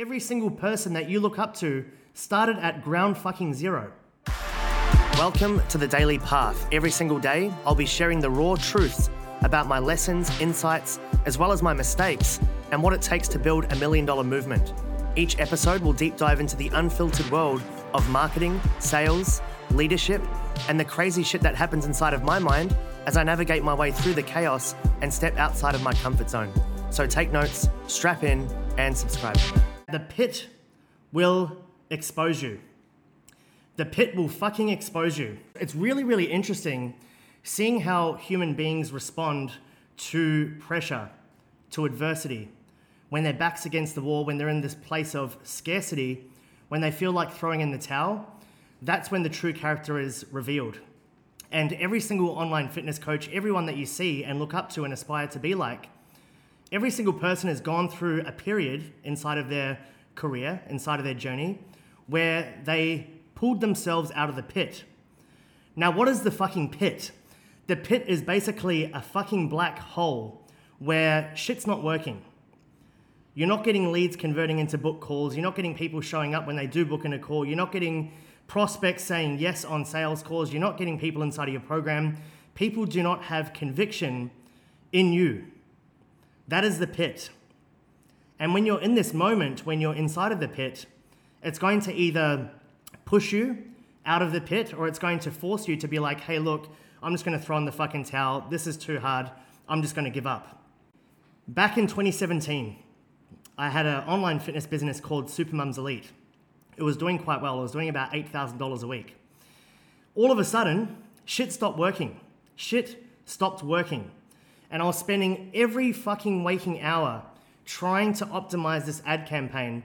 Every single person that you look up to started at ground fucking zero. Welcome to the Daily Path. Every single day, I'll be sharing the raw truths about my lessons, insights, as well as my mistakes and what it takes to build a million dollar movement. Each episode will deep dive into the unfiltered world of marketing, sales, leadership, and the crazy shit that happens inside of my mind as I navigate my way through the chaos and step outside of my comfort zone. So take notes, strap in, and subscribe. The pit will expose you. The pit will fucking expose you. It's really, really interesting seeing how human beings respond to pressure, to adversity, when their back's against the wall, when they're in this place of scarcity, when they feel like throwing in the towel, that's when the true character is revealed. And every single online fitness coach, everyone that you see and look up to and aspire to be like, every single person has gone through a period inside of their career, inside of their journey, where they pulled themselves out of the pit. Now, what is the fucking pit? The pit is basically a fucking black hole where shit's not working. You're not getting leads converting into book calls. You're not getting people showing up when they do book in a call. You're not getting prospects saying yes on sales calls. You're not getting people inside of your program. People do not have conviction in you. That is the pit. And when you're in this moment, when you're inside of the pit, it's going to either push you out of the pit or it's going to force you to be like, hey, look, I'm just going to throw in the fucking towel. This is too hard. I'm just going to give up. Back in 2017, I had an online fitness business called Supermums Elite it was doing quite well. It was doing about $8,000 a week. All of a sudden, shit stopped working. Shit stopped working. And I was spending every fucking waking hour trying to optimize this ad campaign,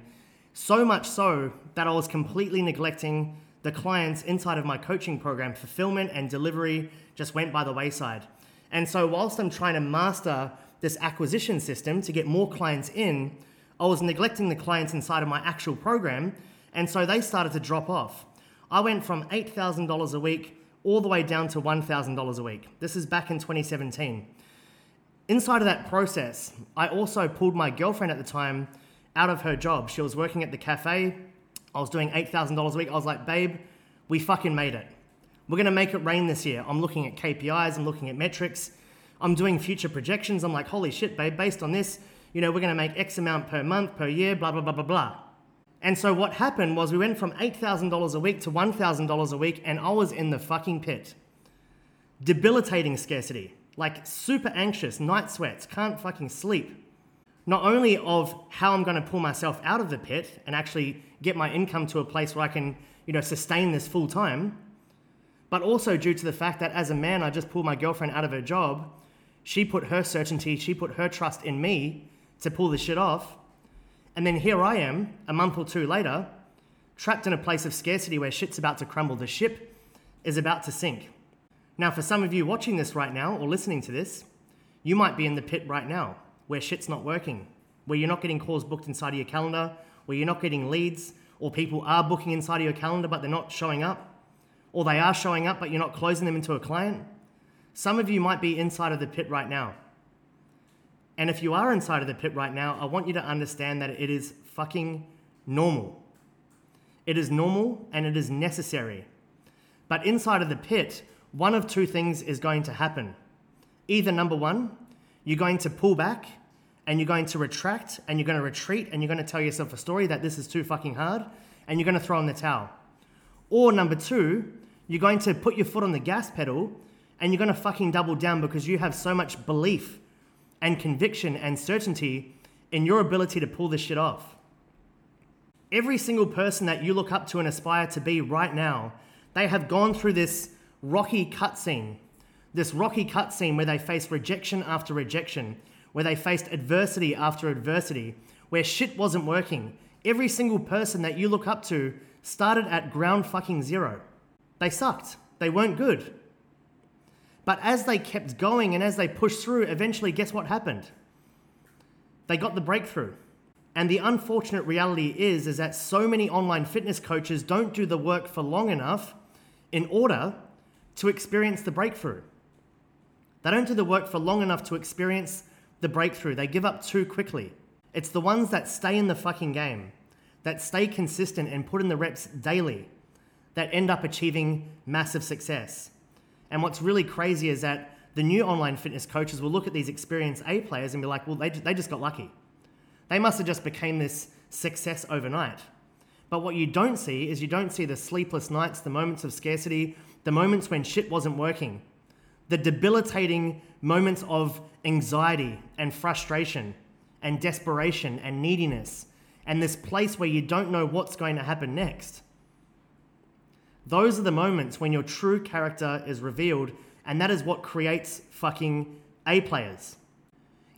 so much so that I was completely neglecting the clients inside of my coaching program. Fulfillment and delivery just went by the wayside. And so, whilst I'm trying to master this acquisition system to get more clients in, I was neglecting the clients inside of my actual program and so they started to drop off. I went from $8,000 a week all the way down to $1,000 a week. This is back in 2017. Inside of that process, I also pulled my girlfriend at the time out of her job. She was working at the cafe. I was doing $8,000 a week. I was like, babe, we fucking made it. We're gonna make it rain this year. I'm looking at KPIs, I'm looking at metrics, I'm doing future projections. I'm like, holy shit, babe, based on this, you know, we're gonna make X amount per month, per year, blah, blah, blah, blah, blah. And so what happened was we went from $8,000 a week to $1,000 a week, and I was in the fucking pit. Debilitating scarcity, like super anxious, night sweats, can't fucking sleep. Not only of how I'm going to pull myself out of the pit and actually get my income to a place where I can, you know, sustain this full time, but also due to the fact that as a man, I just pulled my girlfriend out of her job. She put her certainty, she put her trust in me to pull this shit off. And then here I am, a month or two later, trapped in a place of scarcity where shit's about to crumble. The ship is about to sink. Now, for some of you watching this right now or listening to this, you might be in the pit right now where shit's not working, where you're not getting calls booked inside of your calendar, where you're not getting leads, or people are booking inside of your calendar but they're not showing up, or they are showing up but you're not closing them into a client. Some of you might be inside of the pit right now. And if you are inside of the pit right now, I want you to understand that it is fucking normal. It is normal and it is necessary. But inside of the pit, one of two things is going to happen. Either number one, you're going to pull back and you're going to retract and you're going to retreat and you're going to tell yourself a story that this is too fucking hard and you're going to throw in the towel. Or number two, you're going to put your foot on the gas pedal and you're going to fucking double down because you have so much belief and conviction and certainty in your ability to pull this shit off. Every single person that you look up to and aspire to be right now, they have gone through this rocky cutscene, this rocky cutscene where they faced rejection after rejection, where they faced adversity after adversity, where shit wasn't working. Every single person that you look up to started at ground fucking zero. They sucked. They weren't good. But as they kept going and as they pushed through, eventually, guess what happened? They got the breakthrough. And the unfortunate reality is, is that so many online fitness coaches don't do the work for long enough in order to experience the breakthrough. They don't do the work for long enough to experience the breakthrough. They give up too quickly. It's the ones that stay in the fucking game, that stay consistent and put in the reps daily that end up achieving massive success. And what's really crazy is that the new online fitness coaches will look at these experienced A players and be like, well, they, they just got lucky. They must have just became this success overnight. But what you don't see is you don't see the sleepless nights, the moments of scarcity, the moments when shit wasn't working, the debilitating moments of anxiety and frustration and desperation and neediness, and this place where you don't know what's going to happen next. Those are the moments when your true character is revealed, and that is what creates fucking A players.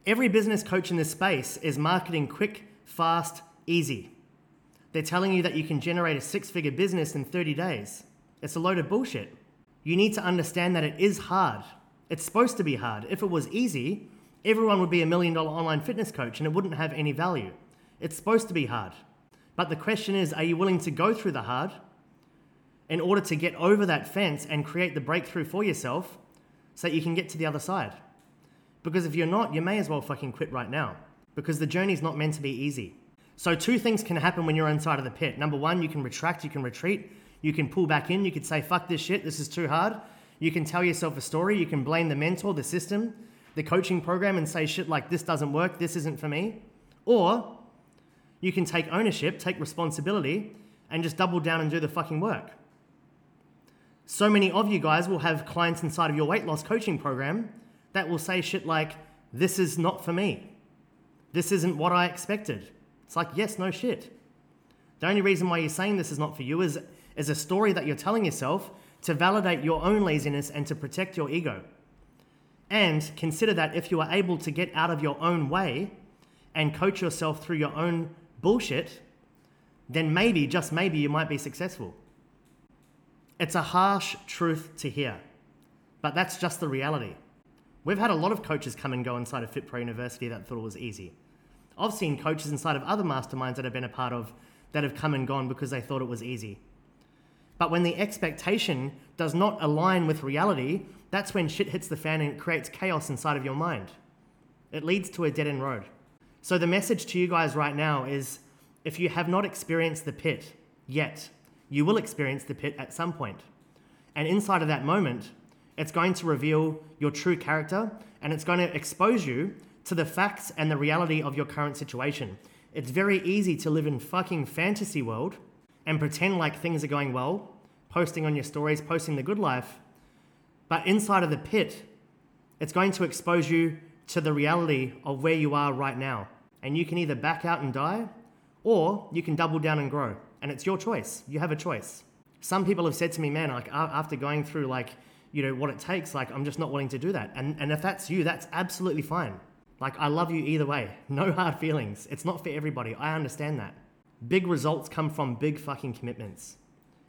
Every business coach in this space is marketing quick, fast, easy. They're telling you that you can generate a six figure business in 30 days. It's a load of bullshit. You need to understand that it is hard. It's supposed to be hard. If it was easy, everyone would be a million dollar online fitness coach and it wouldn't have any value. It's supposed to be hard. But the question is are you willing to go through the hard in order to get over that fence and create the breakthrough for yourself so that you can get to the other side? Because if you're not, you may as well fucking quit right now because the journey is not meant to be easy. So, two things can happen when you're inside of the pit. Number one, you can retract, you can retreat, you can pull back in, you could say, fuck this shit, this is too hard. You can tell yourself a story, you can blame the mentor, the system, the coaching program, and say shit like, this doesn't work, this isn't for me. Or you can take ownership, take responsibility, and just double down and do the fucking work. So many of you guys will have clients inside of your weight loss coaching program that will say shit like, this is not for me. This isn't what I expected. It's like, yes, no shit. The only reason why you're saying this is not for you is, is a story that you're telling yourself to validate your own laziness and to protect your ego. And consider that if you are able to get out of your own way and coach yourself through your own bullshit, then maybe, just maybe, you might be successful. It's a harsh truth to hear, but that's just the reality. We've had a lot of coaches come and go inside of FitPro University that thought it was easy. I've seen coaches inside of other masterminds that I've been a part of that have come and gone because they thought it was easy. But when the expectation does not align with reality, that's when shit hits the fan and it creates chaos inside of your mind. It leads to a dead end road. So, the message to you guys right now is if you have not experienced the pit yet, you will experience the pit at some point. And inside of that moment, it's going to reveal your true character and it's going to expose you to the facts and the reality of your current situation. It's very easy to live in fucking fantasy world and pretend like things are going well, posting on your stories, posting the good life. But inside of the pit, it's going to expose you to the reality of where you are right now. And you can either back out and die, or you can double down and grow. And it's your choice. You have a choice. Some people have said to me, man, like after going through like, you know, what it takes, like I'm just not willing to do that. And, and if that's you, that's absolutely fine. Like, I love you either way. No hard feelings. It's not for everybody. I understand that. Big results come from big fucking commitments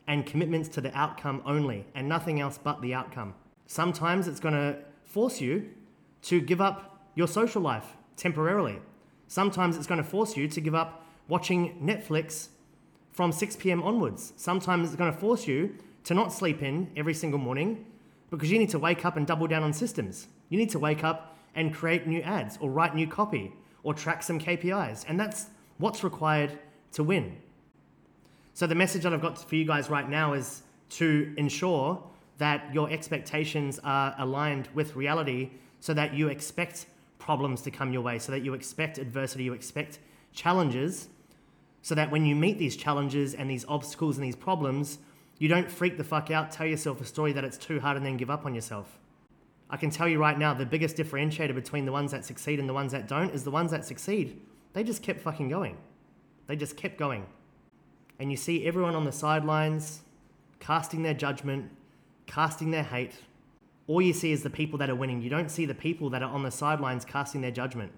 and commitments to the outcome only and nothing else but the outcome. Sometimes it's going to force you to give up your social life temporarily. Sometimes it's going to force you to give up watching Netflix from 6 p.m. onwards. Sometimes it's going to force you to not sleep in every single morning because you need to wake up and double down on systems. You need to wake up and create new ads or write new copy or track some KPIs. And that's what's required to win. So, the message that I've got for you guys right now is to ensure that your expectations are aligned with reality so that you expect problems to come your way, so that you expect adversity, you expect challenges, so that when you meet these challenges and these obstacles and these problems, you don't freak the fuck out, tell yourself a story that it's too hard, and then give up on yourself. I can tell you right now, the biggest differentiator between the ones that succeed and the ones that don't is the ones that succeed. They just kept fucking going. They just kept going. And you see everyone on the sidelines casting their judgment, casting their hate. All you see is the people that are winning. You don't see the people that are on the sidelines casting their judgment.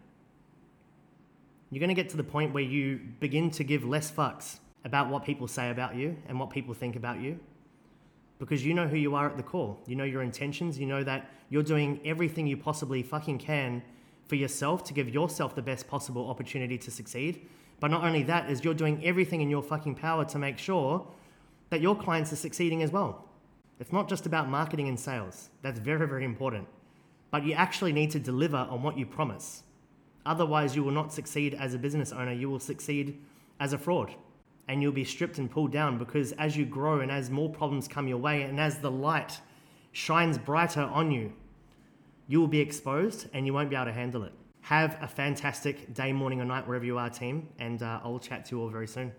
You're going to get to the point where you begin to give less fucks about what people say about you and what people think about you because you know who you are at the core. You know your intentions. You know that you're doing everything you possibly fucking can for yourself to give yourself the best possible opportunity to succeed. But not only that, is you're doing everything in your fucking power to make sure that your clients are succeeding as well. It's not just about marketing and sales. That's very, very important. But you actually need to deliver on what you promise. Otherwise, you will not succeed as a business owner. You will succeed as a fraud. and you'll be stripped and pulled down because as you grow and as more problems come your way and as the light shines brighter on you, you will be exposed and you won't be able to handle it. Have a fantastic day, morning, or night, wherever you are, team, and uh, I'll chat to you all very soon.